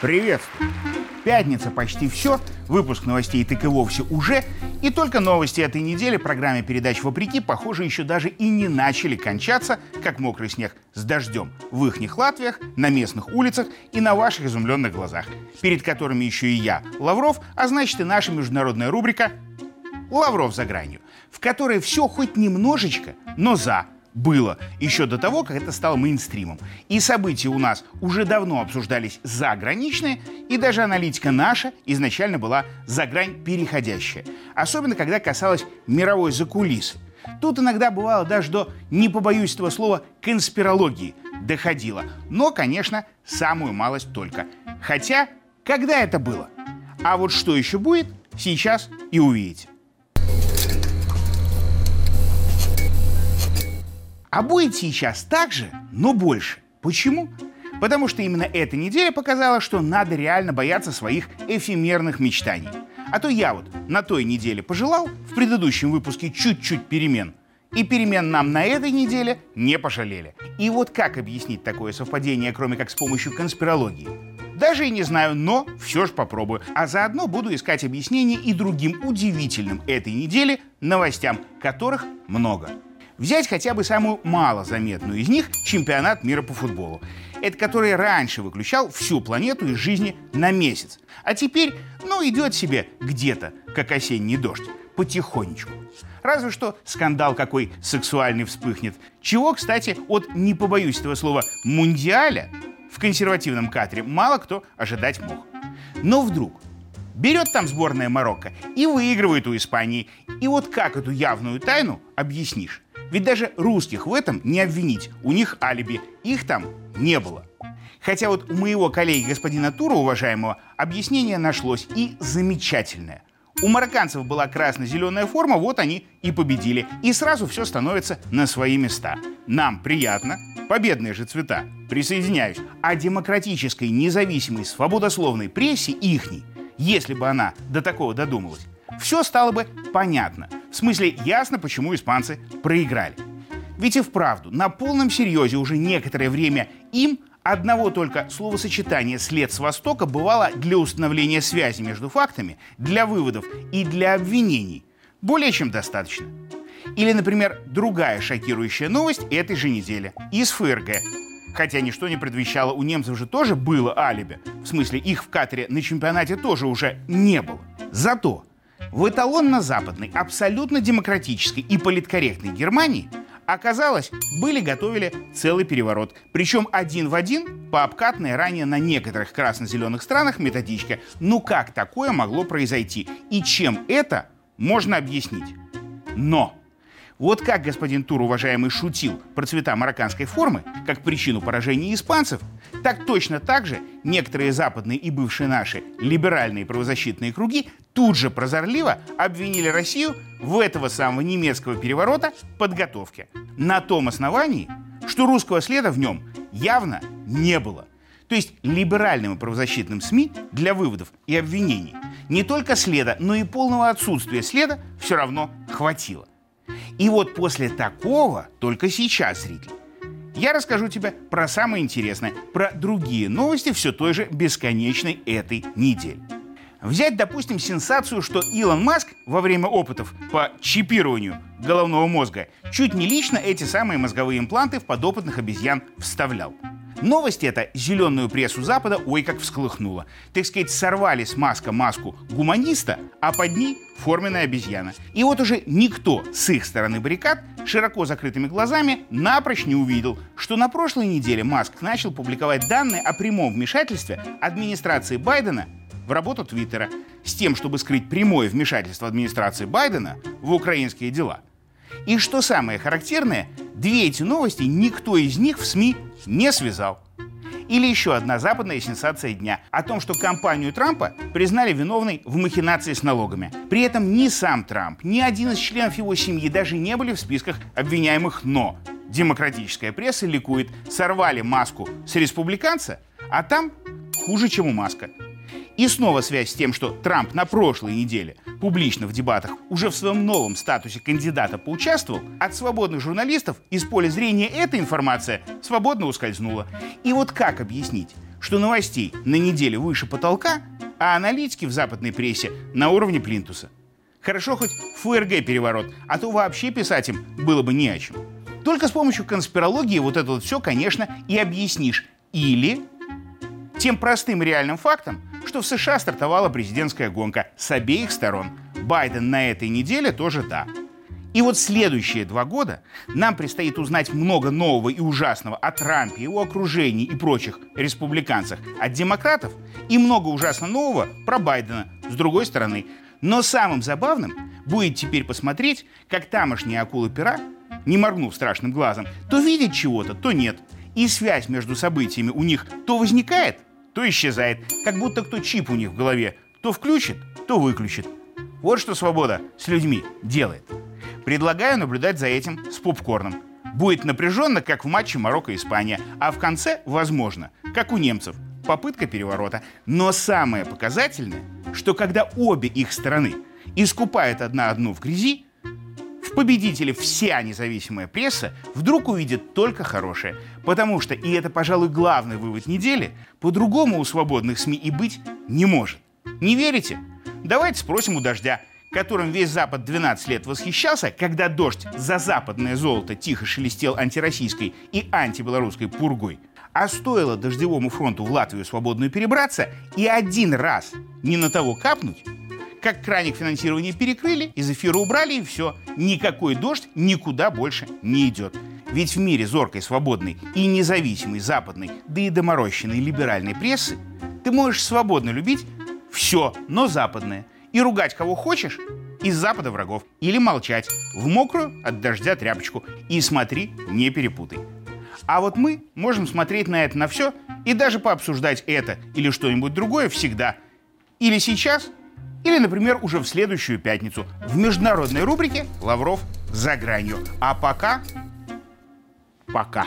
Приветствую! Пятница почти все, выпуск новостей так и вовсе уже, и только новости этой недели программе передач «Вопреки», похоже, еще даже и не начали кончаться, как мокрый снег с дождем в ихних Латвиях, на местных улицах и на ваших изумленных глазах, перед которыми еще и я, Лавров, а значит и наша международная рубрика «Лавров за гранью», в которой все хоть немножечко, но за, было еще до того, как это стало мейнстримом. И события у нас уже давно обсуждались заграничные, и даже аналитика наша изначально была за грань переходящая. Особенно, когда касалось мировой закулисы. Тут иногда бывало даже до, не побоюсь этого слова, конспирологии доходило. Но, конечно, самую малость только. Хотя, когда это было? А вот что еще будет, сейчас и увидите. А будет сейчас так же, но больше. Почему? Потому что именно эта неделя показала, что надо реально бояться своих эфемерных мечтаний. А то я вот на той неделе пожелал, в предыдущем выпуске чуть-чуть перемен. И перемен нам на этой неделе не пожалели. И вот как объяснить такое совпадение, кроме как с помощью конспирологии? Даже и не знаю, но все же попробую. А заодно буду искать объяснения и другим удивительным этой недели новостям, которых много. Взять хотя бы самую малозаметную из них – чемпионат мира по футболу. Это который раньше выключал всю планету из жизни на месяц. А теперь, ну, идет себе где-то, как осенний дождь, потихонечку. Разве что скандал какой сексуальный вспыхнет. Чего, кстати, от, не побоюсь этого слова, мундиаля в консервативном кадре мало кто ожидать мог. Но вдруг берет там сборная Марокко и выигрывает у Испании. И вот как эту явную тайну объяснишь? Ведь даже русских в этом не обвинить. У них алиби. Их там не было. Хотя вот у моего коллеги господина Тура, уважаемого, объяснение нашлось и замечательное. У марокканцев была красно-зеленая форма, вот они и победили. И сразу все становится на свои места. Нам приятно, победные же цвета, присоединяюсь. А демократической, независимой, свободословной прессе ихней, если бы она до такого додумалась, все стало бы понятно. В смысле, ясно, почему испанцы проиграли. Ведь и вправду, на полном серьезе уже некоторое время им одного только словосочетания «след с Востока» бывало для установления связи между фактами, для выводов и для обвинений более чем достаточно. Или, например, другая шокирующая новость этой же недели из ФРГ. Хотя ничто не предвещало, у немцев же тоже было алиби. В смысле, их в Катаре на чемпионате тоже уже не было. Зато в эталонно-западной, абсолютно демократической и политкорректной Германии Оказалось, были готовили целый переворот. Причем один в один по обкатной ранее на некоторых красно-зеленых странах методичке. Ну как такое могло произойти? И чем это можно объяснить? Но вот как господин Тур, уважаемый, шутил про цвета марокканской формы, как причину поражения испанцев, так точно так же некоторые западные и бывшие наши либеральные правозащитные круги тут же прозорливо обвинили Россию в этого самого немецкого переворота подготовке. На том основании, что русского следа в нем явно не было. То есть либеральным и правозащитным СМИ для выводов и обвинений не только следа, но и полного отсутствия следа все равно хватило. И вот после такого, только сейчас, зритель, я расскажу тебе про самое интересное, про другие новости все той же бесконечной этой недели. Взять, допустим, сенсацию, что Илон Маск во время опытов по чипированию головного мозга чуть не лично эти самые мозговые импланты в подопытных обезьян вставлял. Новость эта зеленую прессу Запада ой как всколыхнула. Так сказать, сорвали с Маска маску гуманиста, а под ней форменная обезьяна. И вот уже никто с их стороны баррикад широко закрытыми глазами напрочь не увидел, что на прошлой неделе Маск начал публиковать данные о прямом вмешательстве администрации Байдена в работу Твиттера с тем, чтобы скрыть прямое вмешательство администрации Байдена в украинские дела. И что самое характерное, две эти новости никто из них в СМИ не связал. Или еще одна западная сенсация дня о том, что компанию Трампа признали виновной в махинации с налогами. При этом ни сам Трамп, ни один из членов его семьи даже не были в списках обвиняемых, но демократическая пресса ликует, сорвали маску с республиканца, а там хуже, чем у Маска. И снова связь с тем, что Трамп на прошлой неделе публично в дебатах уже в своем новом статусе кандидата поучаствовал, от свободных журналистов из поля зрения эта информация свободно ускользнула. И вот как объяснить, что новостей на неделе выше потолка, а аналитики в западной прессе на уровне плинтуса? Хорошо хоть ФРГ переворот, а то вообще писать им было бы не о чем. Только с помощью конспирологии вот это вот все, конечно, и объяснишь. Или тем простым реальным фактом, что в США стартовала президентская гонка с обеих сторон. Байден на этой неделе тоже да. И вот следующие два года нам предстоит узнать много нового и ужасного о Трампе, его окружении и прочих республиканцах от демократов и много ужасно нового про Байдена с другой стороны. Но самым забавным будет теперь посмотреть, как тамошние акулы пера, не моргнув страшным глазом, то видят чего-то, то нет. И связь между событиями у них то возникает, то исчезает, как будто кто чип у них в голове то включит, то выключит. Вот что свобода с людьми делает. Предлагаю наблюдать за этим с попкорном. Будет напряженно, как в матче Марокко-Испания, а в конце, возможно, как у немцев, попытка переворота. Но самое показательное, что когда обе их стороны искупают одна одну в грязи, победители вся независимая пресса вдруг увидит только хорошее. Потому что, и это, пожалуй, главный вывод недели, по-другому у свободных СМИ и быть не может. Не верите? Давайте спросим у «Дождя», которым весь Запад 12 лет восхищался, когда дождь за западное золото тихо шелестел антироссийской и антибелорусской пургой. А стоило дождевому фронту в Латвию свободную перебраться и один раз не на того капнуть, как краник финансирования перекрыли, из эфира убрали и все. Никакой дождь никуда больше не идет. Ведь в мире зоркой, свободной и независимой западной, да и доморощенной либеральной прессы ты можешь свободно любить все, но западное. И ругать кого хочешь из запада врагов. Или молчать в мокрую от дождя тряпочку. И смотри, не перепутай. А вот мы можем смотреть на это на все и даже пообсуждать это или что-нибудь другое всегда. Или сейчас, или, например, уже в следующую пятницу в международной рубрике «Лавров за гранью». А пока... Пока.